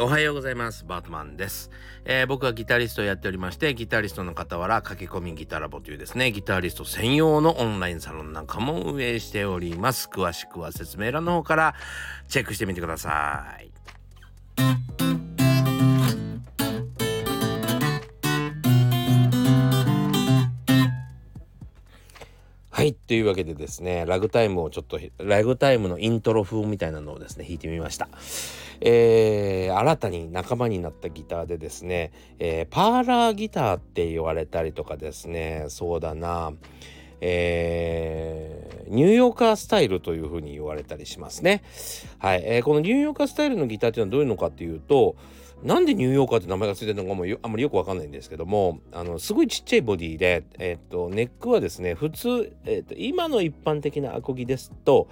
おはようございます。バートマンです、えー、僕はギタリストをやっておりまして、ギタリストの傍ら、駆け込みギタラボというですね、ギタリスト専用のオンラインサロンなんかも運営しております。詳しくは説明欄の方からチェックしてみてください。はい。というわけでですね、ラグタイムをちょっと、ラグタイムのイントロ風みたいなのをですね、弾いてみました。えー、新たに仲間になったギターでですね、えー、パーラーギターって言われたりとかですねそうだなえー、ニューヨーカースタイルというふうに言われたりしますね。はい、えー、このニューヨーカースタイルのギターっていうのはどういうのかっていうとなんでニューヨーカーって名前が付いてるのかもあんまりよくわかんないんですけどもあのすごいちっちゃいボディで、え、っとネックはですね普通、え、っと今の一般的なアコギですと、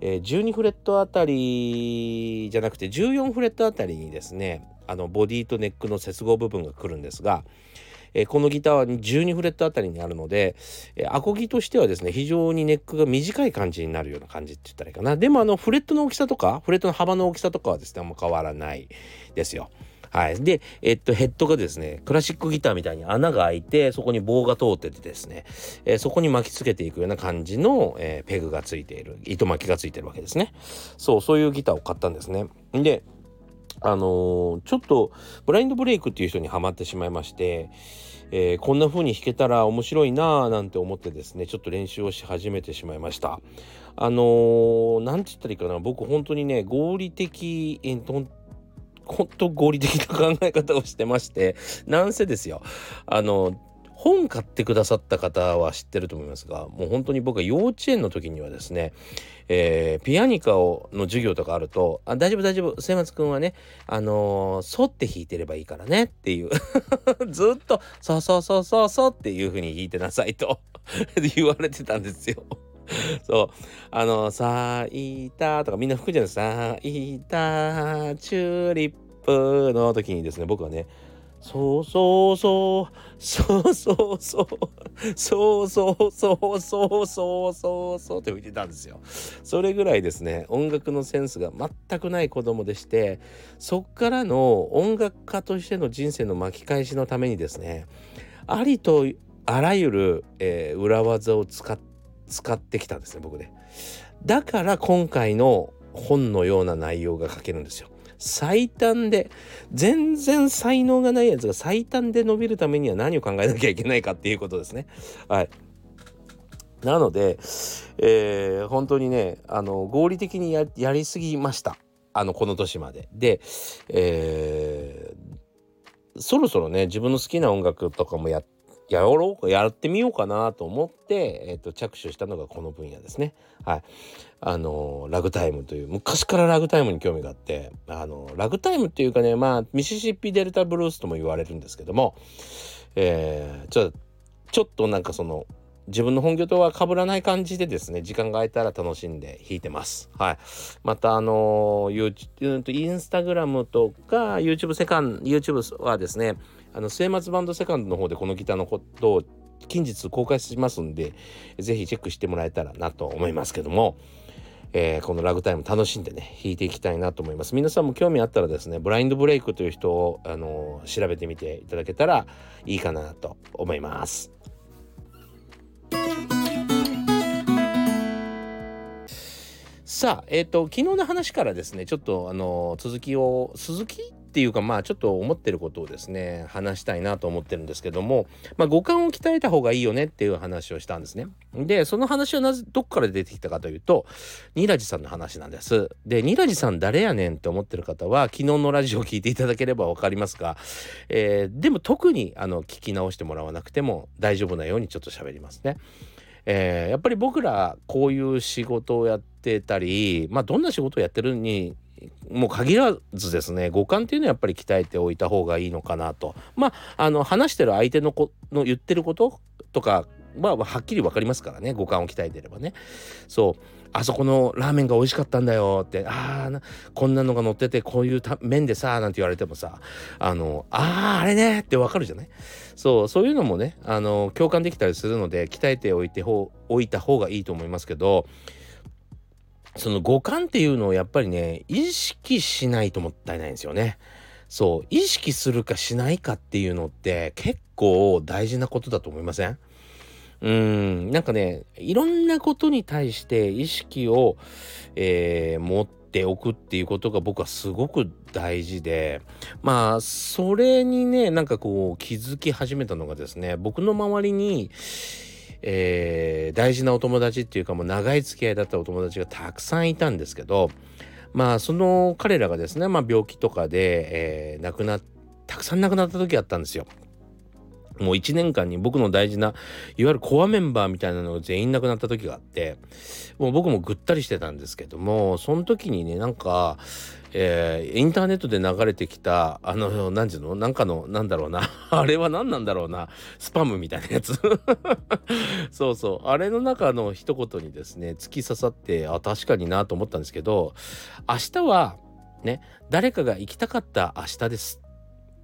えー、12フレットあたりじゃなくて14フレットあたりにですねあのボディとネックの接合部分が来るんですが、えー、このギターは12フレットあたりにあるので、えー、アコギとしてはですね非常にネックが短い感じになるような感じって言ったらいいかなでもあのフレットの大きさとかフレットの幅の大きさとかはですねあんま変わらないですよ。はい。で、えっと、ヘッドがですね、クラシックギターみたいに穴が開いて、そこに棒が通っててですね、えー、そこに巻きつけていくような感じの、えー、ペグがついている、糸巻きがついてるわけですね。そう、そういうギターを買ったんですね。で、あのー、ちょっとブラインドブレイクっていう人にはまってしまいまして、えー、こんな風に弾けたら面白いなぁなんて思ってですねちょっと練習をし始めてしまいましたあのー、なんて言ったらいいかな僕本当にね合理的、えー、本当合理的な考え方をしてましてなんせですよあの本買ってくださった方は知ってると思いますがもう本当に僕は幼稚園の時にはですね、えー、ピアニカをの授業とかあると「あ大丈夫大丈夫末松くんはねあのー、反って弾いてればいいからね」っていう ずっと「そうそうそうそうそう」っていう風に弾いてなさいと 言われてたんですよ。そう。あの、さいたとかみんな吹くじゃないですか。さいたチューリップの時にですね、僕はね、そうそうそう、そうそうそう、そうそうそうそうそうそうそうって吹いてたんですよ。それぐらいですね、音楽のセンスが全くない子供でして、そっからの音楽家としての人生の巻き返しのためにですね、ありとあらゆる、えー、裏技を使っ使ってきたんですね僕ね。だから今回の本のような内容が書けるんですよ。最短で全然才能がないやつが最短で伸びるためには何を考えなきゃいけないかっていうことですね。はい。なので、えー、本当にねあの合理的にやりすぎましたあのこの年まで。で、えー、そろそろね自分の好きな音楽とかもやってやろうかやってみようかなと思って、えーと、着手したのがこの分野ですね。はい。あのラグタイムという昔からラグタイムに興味があってあのラグタイムっていうかねまあミシシッピデルタブルースとも言われるんですけども、えー、ちょちょっとなんかその自分の本業とは被らない感じでですね時間が空いたら楽しんで弾いてます。はい。またあの YouTube インスタグラムとか YouTube セカン YouTube はですねあの末松バンドセカンドの方でこのギターのことを近日公開しますんで是非チェックしてもらえたらなと思いますけども。えー、このラグタイム楽しんでね弾いていきたいなと思います皆さんも興味あったらですねブラインドブレイクという人を、あのー、調べてみていただけたらいいかなと思いますさあ、えっ、ー、と、昨日の話からですね、ちょっと、あの、続きを、続きっていうか、まあ、ちょっと思ってることをですね、話したいなと思ってるんですけども、まあ、五感を鍛えた方がいいよねっていう話をしたんですね。で、その話はなぜ、どっから出てきたかというと、ニラジさんの話なんです。で、ニラジさん誰やねんって思ってる方は、昨日のラジオを聞いていただければわかりますが、えー、でも特に、あの、聞き直してもらわなくても大丈夫なようにちょっと喋りますね。えー、やっぱり僕らこういう仕事をやってたり、まあ、どんな仕事をやってるにもう限らずですね五感っていうのはやっぱり鍛えておいた方がいいのかなと。まああの話してる相手の子の言ってることとかまあはっきり分かりますからね五感を鍛えてればね。そう。あそこのラーメンが美味しかったんだよってああこんなのが乗っててこういう麺でさなんて言われてもさあのあああれねってわかるじゃない？そうそういうのもねあの共感できたりするので鍛えておいておいた方がいいと思いますけどその五感っていうのをやっぱりね意識しないともったいないんですよね。そう意識するかしないかっていうのって結構大事なことだと思いません？うんなんかねいろんなことに対して意識を、えー、持っておくっていうことが僕はすごく大事でまあそれにねなんかこう気づき始めたのがですね僕の周りにえー、大事なお友達っていうかもう長い付き合いだったお友達がたくさんいたんですけどまあその彼らがですね、まあ、病気とかで、えー、亡くなたくさん亡くなった時あったんですよ。もう1年間に僕の大事ないわゆるコアメンバーみたいなのが全員亡くなった時があってもう僕もぐったりしてたんですけどもその時にねなんかえー、インターネットで流れてきたあの何ていうの？なんかのなんだろうな。あれは何なんだろうな。スパムみたいなやつ。そうそう。あれの中の一言にですね突き刺さってあ確かになと思ったんですけど明日はね誰かが行きたかった明日です。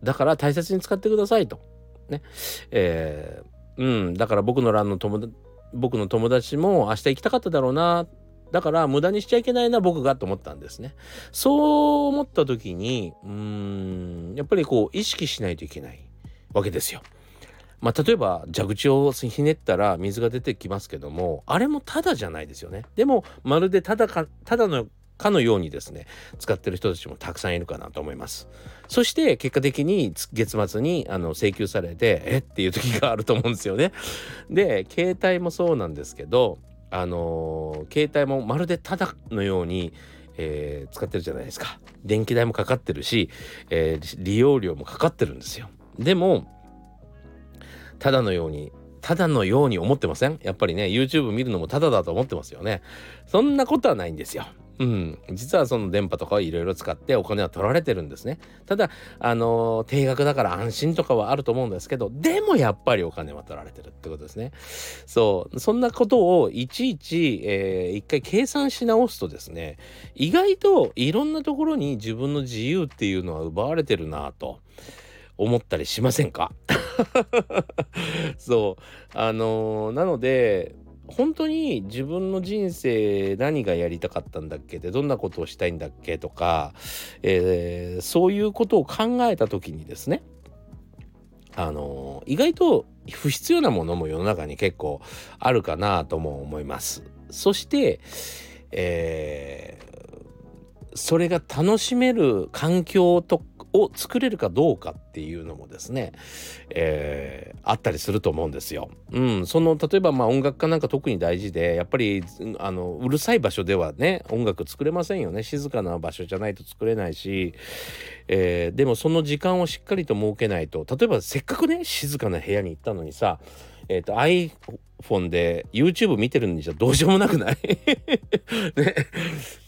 だから大切に使ってくださいと。ね。えー、うん。だから僕の欄の友僕の友達も明日行きたかっただろうなだから無駄にしちゃいけないな僕がと思ったんですね。そう思った時にうーんやっぱりこう意識しないといけないわけですよ。まあ、例えば蛇口をひねったら水が出てきますけどもあれもただじゃないですよね。でもまるでただかただのかのようにですね使ってる人たちもたくさんいるかなと思いますそして結果的に月末にあの請求されてえ？っていう時があると思うんですよねで携帯もそうなんですけどあの、携帯もまるでただのように、えー、使ってるじゃないですか。電気代もかかってるし、えー、利用料もかかってるんですよ。でもただのようにただのように思ってません？やっぱりね YouTube 見るのもただだと思ってますよね。そんなことはないんですよ。うん、実はその電波とかはいろいろ使ってお金は取られてるんですね。ただ、あのー、定額だから安心とかはあると思うんですけど、でもやっぱりお金は取られてるってことですね。そう、そんなことをいちいち、えー、一回計算し直すとですね、意外といろんなところに自分の自由っていうのは奪われてるなと。思ったりしませんか？そうあのー、なので本当に自分の人生何がやりたかったんだっけ？でどんなことをしたいんだっけ？とか、えー、そういうことを考えた時にですねあの意外と不必要なものも世の中に結構あるかなとも思います。そして、えー、それが楽しめる環境とを作れるかどうかっていうのもですね、えー、あったりすると思うんですよ。うん、その例えばまあ音楽家なんか特に大事でやっぱりあのうるさい場所ではね音楽作れませんよね。静かな場所じゃないと作れないし、えー、でもその時間をしっかりと設けないと。例えばせっかくね静かな部屋に行ったのにさえっ、ー、と iPhone で YouTube 見てるんじゃどうしようもなくない？ね、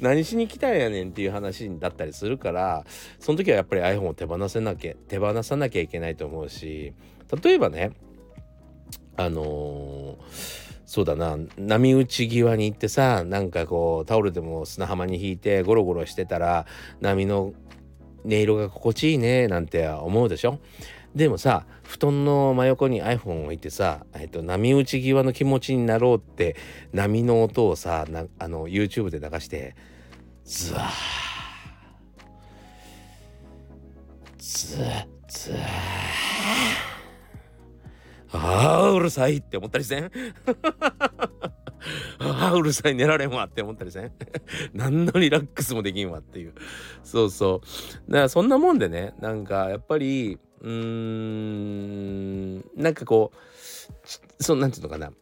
何しに来たんやねんっていう話だったりするからその時はやっぱり iPhone を手放せなきゃ手放さなきゃいけないと思うし例えばねあのーそうだな波打ち際に行ってさなんかこうタオルでも砂浜に引いてゴロゴロしてたら波の音色が心地いいねなんて思うでしょ？でもさ布団の真横に iPhone を置いてさ、えっと、波打ち際の気持ちになろうって波の音をさなあの YouTube で流してズワー。ズズー。ああうるさいって思ったりせん？ああうるさい寝られんわって思ったりせん？何のリラックスもできんわっていう。そうそう。だからそんなもんでねなんかやっぱりうーんなんかこうそなんていうのかな。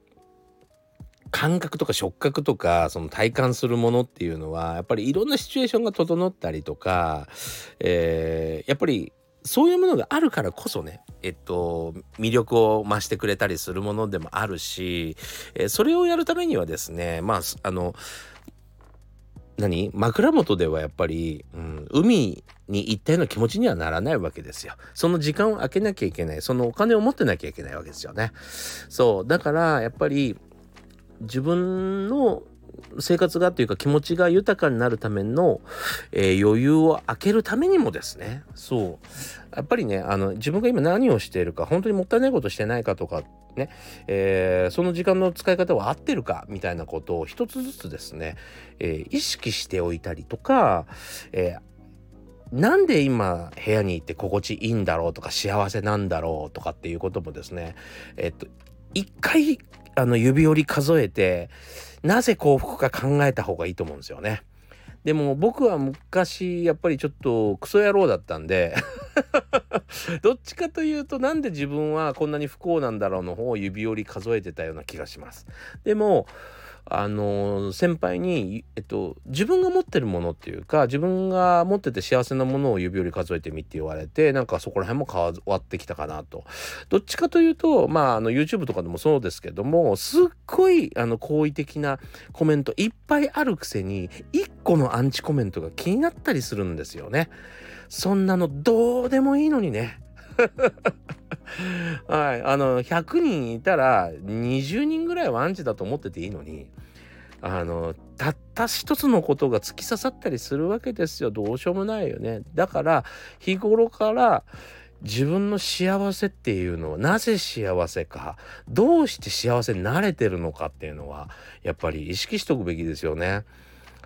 感覚とか触覚とかその体感するものっていうのはやっぱりいろんなシチュエーションが整ったりとか、えー、やっぱりそういうものがあるからこそね、えっと、魅力を増してくれたりするものでもあるし、えー、それをやるためにはですねまああの何？枕元ではやっぱり、うん、海に行ったような気持ちにはならないわけですよ。その時間を空けなきゃいけない。そのお金を持ってなきゃいけないわけですよね。そう。だからやっぱり自分の生活がっていうか気持ちが豊かになるための、えー、余裕を空けるためにもですねそうやっぱりねあの自分が今何をしているか本当にもったいないことしてないかとかっね、えー、その時間の使い方は合ってるかみたいなことを一つずつですね、えー、意識しておいたりとか、えなんで今部屋にいて心地いいんだろうとか幸せなんだろうとかっていうこともですねえっと一回あの指折り数えてなぜ幸福か考えた方がいいと思うんですよね。でも僕は昔やっぱりちょっとクソ野郎だったんで どっちかというとなんで自分はこんなに不幸なんだろうの方を指折り数えてたような気がします。でもあの先輩に、えっと、自分が持ってるものっていうか自分が持ってて幸せなものを指折り数えてみって言われてなんかそこら辺も変わってきたかなとどっちかというとまああの YouTube とかでもそうですけどもすっごいあの好意的なコメントいっぱいあるくせに1個のアンチコメントが気になったりするんですよね。そんなのどうでもいいのにね。はい、あの100人いたら20人ぐらいはアンチだと思ってていいのにあのたった一つのことが突き刺さったりするわけですよ。どうしようもないよね。だから日頃から自分の幸せっていうのはなぜ幸せかどうして幸せになれてるのかっていうのはやっぱり意識しておくべきですよね。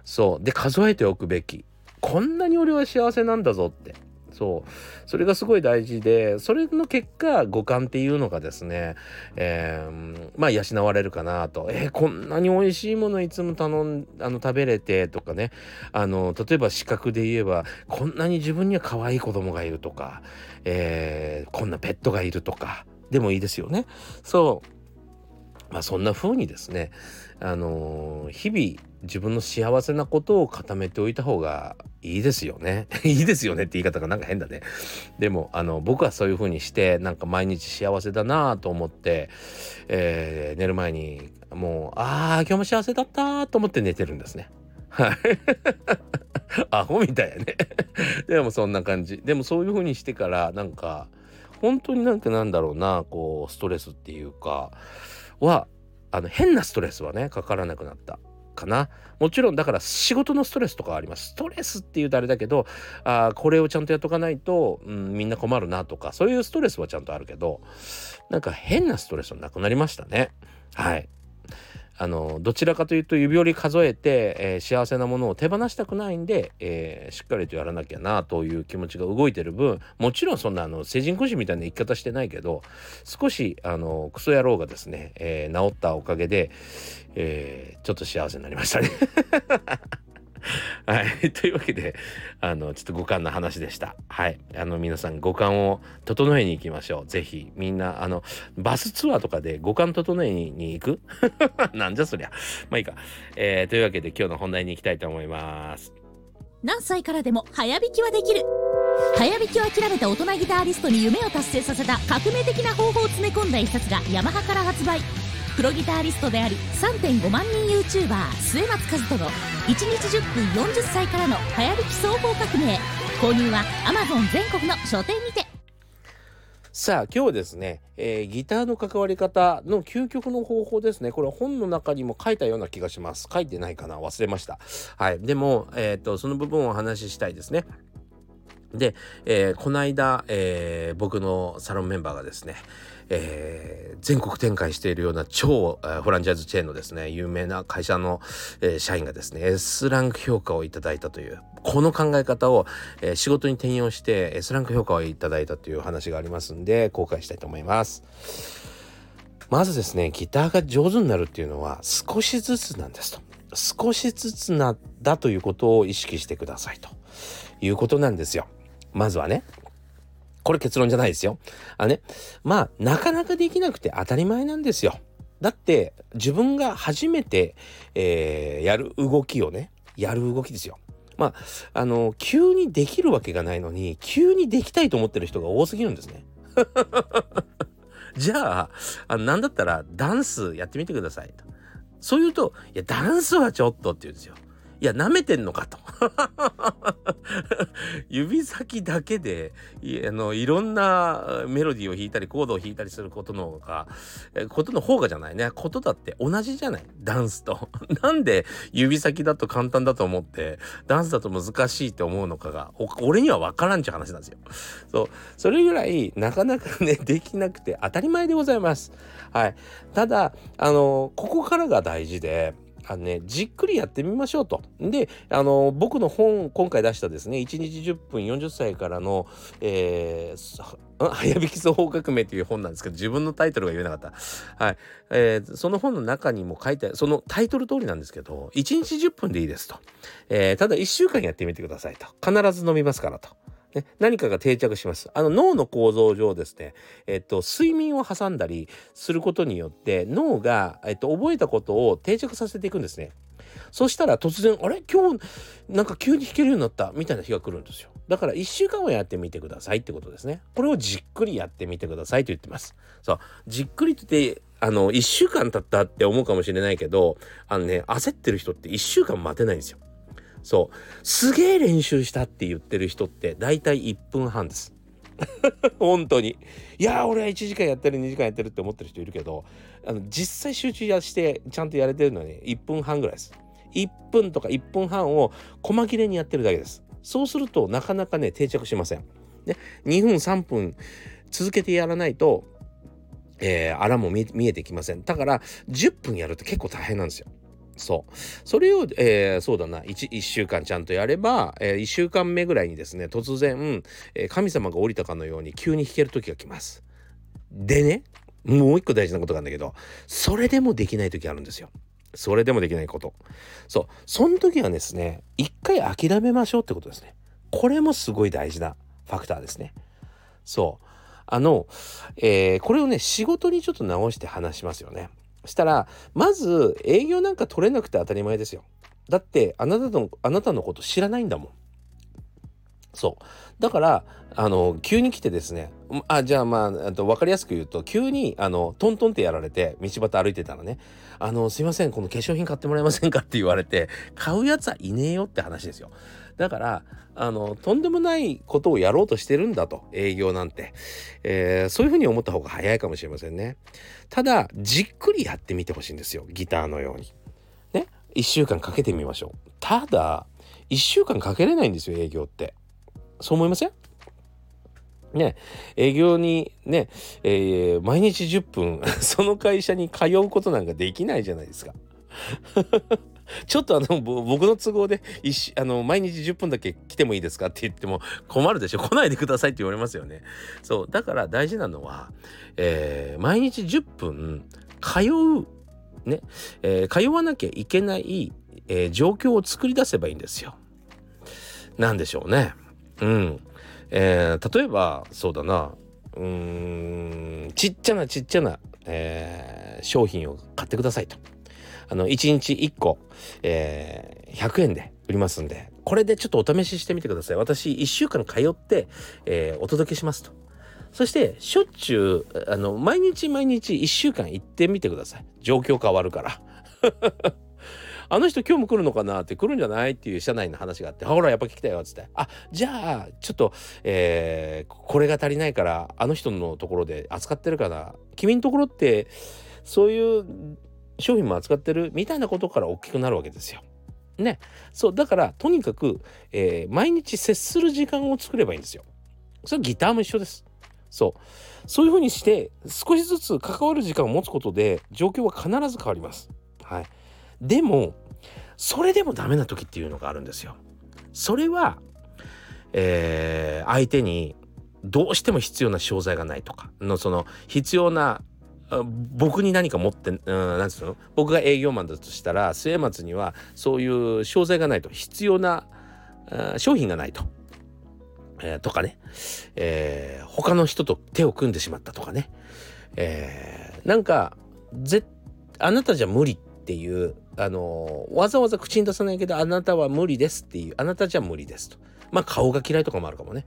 そう。で数えておくべき。こんなに俺は幸せなんだぞって。そう。それがすごい大事でそれの結果五感っていうのがですね、えー、まあ養われるかなと。えー、こんなに美味しいものいつも頼んあの食べれてとかね。あの例えば視覚で言えばこんなに自分には可愛い子供がいるとか、えー、こんなペットがいるとか。でもいいですよね。そう。まあそんな風にですねあの日々自分の幸せなことを固めておいた方がいいですよね。いいですよねって言い方がなんか変だね。でもあの僕はそういう風にしてなんか毎日幸せだなと思って、えー、寝る前にもうああ今日も幸せだったと思って寝てるんですね。はい。アホみたいやね。でもそんな感じ。でもそういう風にしてからなんか本当になんかなんだろうなこうストレスっていうかはあの変なストレスはねかからなくなったかな。もちろんだから仕事のストレスとかあります。ストレスっていうとあれだけどあこれをちゃんとやっとかないと、うん、みんな困るなとかそういうストレスはちゃんとあるけどなんか変なストレスはなくなりましたね。はい。あのどちらかというと指折り数えて、えー、幸せなものを手放したくないんで、えー、しっかりとやらなきゃなという気持ちが動いてる分もちろんそんなあの成人君子みたいな生き方してないけど少しあのクソ野郎がですね、えー、治ったおかげで、えちょっと幸せになりましたね。はい。というわけで、あの、ちょっと五感の話でした。はい。あの、皆さん五感を整えに行きましょう。ぜひ、みんな、あの、バスツアーとかで五感整えに行く？なんじゃそりゃ。まあいいか。えー、というわけで今日の本題に行きたいと思います。何歳からでも早弾きはできる早弾きを諦めた大人ギターリストに夢を達成させた革命的な方法を詰め込んだ一冊がヤマハから発売プロギタリストであり3.5万人 YouTuber 末松和人の1日10分40歳からの早弾き総合革命。購入は Amazon 全国の書店にて。さあ今日はですね、えー、ギターの関わり方の究極の方法ですね。これ本の中にも書いたような気がします。書いてないかな？忘れました。はい。でもえっ、とその部分をお話ししたいですね。で、えー、この間、えー、僕のサロンメンバーがですね、えー、全国展開しているような超、えー、フランチャイズチェーンのですね有名な会社の、えー、社員がですね S ランク評価をいただいたというこの考え方を、えー、仕事に転用して S ランク評価をいただいたという話がありますんで公開したいと思います。まずですねギターが上手になるっていうのは少しずつなんですと。少しずつなだということを意識してくださいということなんですよ。まずはね。これ結論じゃないですよ。あね、まあ、なかなかできなくて当たり前なんですよ。だって自分が初めて、えー、やる動きをねやる動きですよ。まああの急にできるわけがないのに急にできたいと思ってる人が多すぎるんですね。じゃああなんだったらダンスやってみてくださいと。そう言うと「いやダンスはちょっと」って言うんですよ。いや、舐めてんのかと。指先だけでいあのいろんなメロディーを弾いたりコードを弾いたりすることの方がことの方がじゃないね。ことだって同じじゃない。ダンスと。なんで指先だと簡単だと思ってダンスだと難しいって思うのかが俺には分からんちゅう話なんですよ。そう。それぐらいなかなかね できなくて当たり前でございます。はい。ただあのここからが大事であのね、じっくりやってみましょうと。で、あの、僕の本、今回出したですね、1日10分40歳からの、えー、早引き総合革命という本なんですけど、自分のタイトルが言えなかった。はい。えー、その本の中にも書いてそのタイトル通りなんですけど、1日10分でいいですと。えー、ただ1週間やってみてくださいと。必ず飲みますからと。ね、何かが定着します。あの脳の構造上ですね、えっと、睡眠を挟んだりすることによって脳が、えっと、覚えたことを定着させていくんですね。そしたら突然、あれ？今日なんか急に弾けるようになったみたいな日が来るんですよ。だから1週間はやってみてくださいってことですね。これをじっくりやってみてくださいと言ってます。そう。じっくりってあの、1週間経ったって思うかもしれないけど、あのね、焦ってる人って1週間待てないんですよ。そう。すげえ練習したって言ってる人って大体1分半です。本当に。いや俺は1時間やってる2時間やってるって思ってる人いるけどあの実際集中してちゃんとやれてるのはね1分半ぐらいです。1分とか1分半を細切れにやってるだけです。そうするとなかなかね定着しません。で2分3分続けてやらないと、えー、あらも見えてきません。だから10分やると結構大変なんですよ。そう。それを、えー、そうだな1、1週間ちゃんとやれば、えー、1週間目ぐらいにですね、突然、えー、神様が降りたかのように急に弾ける時が来ます。でね、もう一個大事なことがあるんだけど、それでもできない時あるんですよ。それでもできないこと。そう。その時はですね、一回諦めましょうってことですね。これもすごい大事なファクターですね。そう。あの、えー、これをね、仕事にちょっと直して話しますよね。したらまず営業なんか取れなくて当たり前ですよ。だってあなたのあなたのこと知らないんだもん。そう。だからあの急に来てですねあじゃあまあと分かりやすく言うと急にあのトントンってやられて道端歩いてたらね「あのすいませんこの化粧品買ってもらえませんか?」って言われて買うやつはいねえよって話ですよ。だからあのとんでもないことをやろうとしてるんだと営業なんて、えー、そういうふうに思った方が早いかもしれませんね。ただじっくりやってみてほしいんですよギターのように。ね1週間かけてみましょう。ただ1週間かけれないんですよ営業って。そう思いません？ね、営業にね、えー、毎日10分 その会社に通うことなんかできないじゃないですか。ちょっとあの僕の都合で一あの毎日10分だけ来てもいいですかって言っても困るでしょ来ないでくださいって言われますよね。そうだから大事なのは、えー、毎日10分通うね、えー、通わなきゃいけない、えー、状況を作り出せばいいんですよ。なんでしょうね。うん。えー、例えばそうだなうーんちっちゃなちっちゃな、えー、商品を買ってくださいと。あの1日1個、えー、100円で売りますんでこれでちょっとお試ししてみてください。私1週間通って、えー、お届けしますと。そしてしょっちゅうあの毎日毎日1週間行ってみてください。状況変わるから。あの人今日も来るのかなって来るんじゃないっていう社内の話があって、ほら、やっぱ来たよっつって、あ、じゃあ、ちょっと、えー、これが足りないから、あの人のところで扱ってるかな。君のところって、そういう商品も扱ってるみたいなことから大きくなるわけですよ。ね。そう、だから、とにかく、えー、毎日接する時間を作ればいいんですよ。それギターも一緒です。そう。そういうふうにして、少しずつ関わる時間を持つことで、状況は必ず変わります。はい。でも、それでもダメな時っていうのがあるんですよ。それは、えー、相手にどうしても必要な商材がないとかのその必要な僕に何か持って、うん、なんつうの？僕が営業マンだとしたら末松にはそういう商材がないと必要な商品がないと、えー、とかね、えー、他の人と手を組んでしまったとかね、えー、なんかぜあなたじゃ無理っていうあのわざわざ口に出さないけどあなたは無理ですっていうあなたじゃ無理ですと。まあ顔が嫌いとかもあるかもね。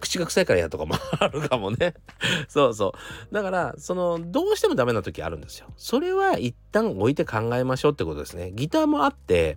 口が臭いから嫌とかもあるかもね。そうそう。だから、その、どうしてもダメな時あるんですよ。それは一旦置いて考えましょうってことですね。ギターもあって、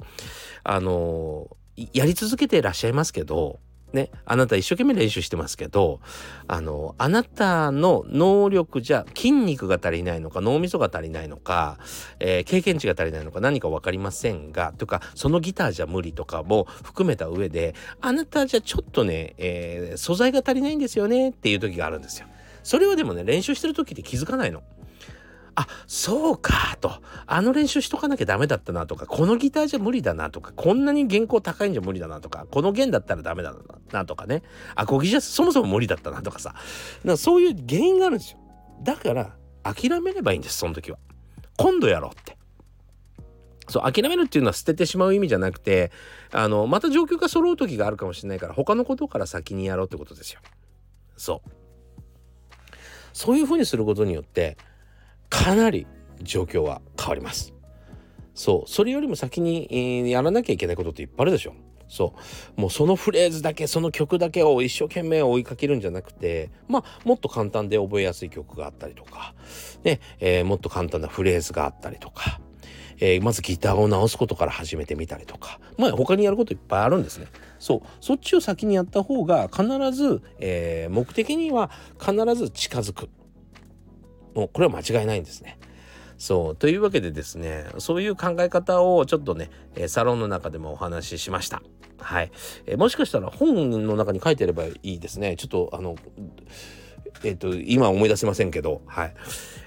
あの、やり続けていらっしゃいますけど、ね、あなた一生懸命練習してますけど、あの、あなたの能力じゃ筋肉が足りないのか脳みそが足りないのか、えー、経験値が足りないのか何か分かりませんが、とか、そのギターじゃ無理とかも含めた上で、あなたじゃちょっとね、えー、素材が足りないんですよねっていう時があるんですよ。それはでもね、練習してる時って気づかないの。あそうかと。あの練習しとかなきゃダメだったなとかこのギターじゃ無理だなとかこんなに原稿高いんじゃ無理だなとかこの弦だったらダメだなとかね。アコギじゃそもそも無理だったなとかさ。かそういう原因があるんですよ。だから諦めればいいんですその時は。今度やろうって。そう諦めるっていうのは捨ててしまう意味じゃなくてあのまた状況が揃う時があるかもしれないから他のことから先にやろうってことですよ。そう。そういうふうにすることによってかなり状況は変わります。そう。それよりも先に、えー、やらなきゃいけないことっていっぱいあるでしょ。そう。もうそのフレーズだけその曲だけを一生懸命追いかけるんじゃなくてまあもっと簡単で覚えやすい曲があったりとか、ねえー、もっと簡単なフレーズがあったりとか、えー、まずギターを直すことから始めてみたりとかまあ他にやることいっぱいあるんですね。そう。そっちを先にやった方が必ず、えー、目的には必ず近づく。もうこれは間違いないんですね。そうというわけでですねそういう考え方をちょっとねサロンの中でもお話ししました。はい、えもしかしたら本の中に書いてればいいですね。ちょっとあのえっ、ー、と今思い出せませんけどはい。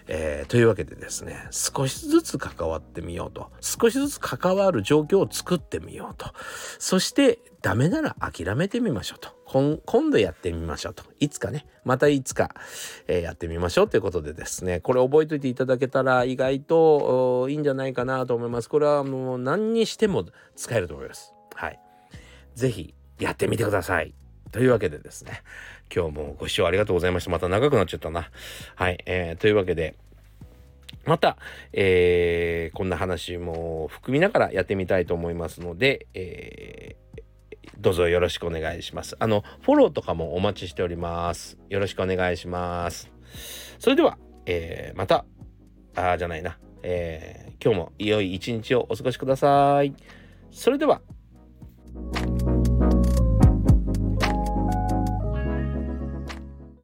えー、というわけでですね少しずつ関わってみようと。少しずつ関わる状況を作ってみようと。そしてダメなら諦めてみましょうと。今度やってみましょうと。いつかね。またいつか、えー、やってみましょうということでですね。これ覚えておいていただけたら意外といいんじゃないかなと思います。これはもう何にしても使えると思います。はい。是非やってみてください。というわけでですね。今日もご視聴ありがとうございました。また長くなっちゃったな。はい。えー、というわけで、また、えー、こんな話も含みながらやってみたいと思いますので、えー、どうぞよろしくお願いします。あの、フォローとかもお待ちしております。よろしくお願いします。それでは、えー、また、あじゃないな、えー、今日も良い一日をお過ごしください。それでは、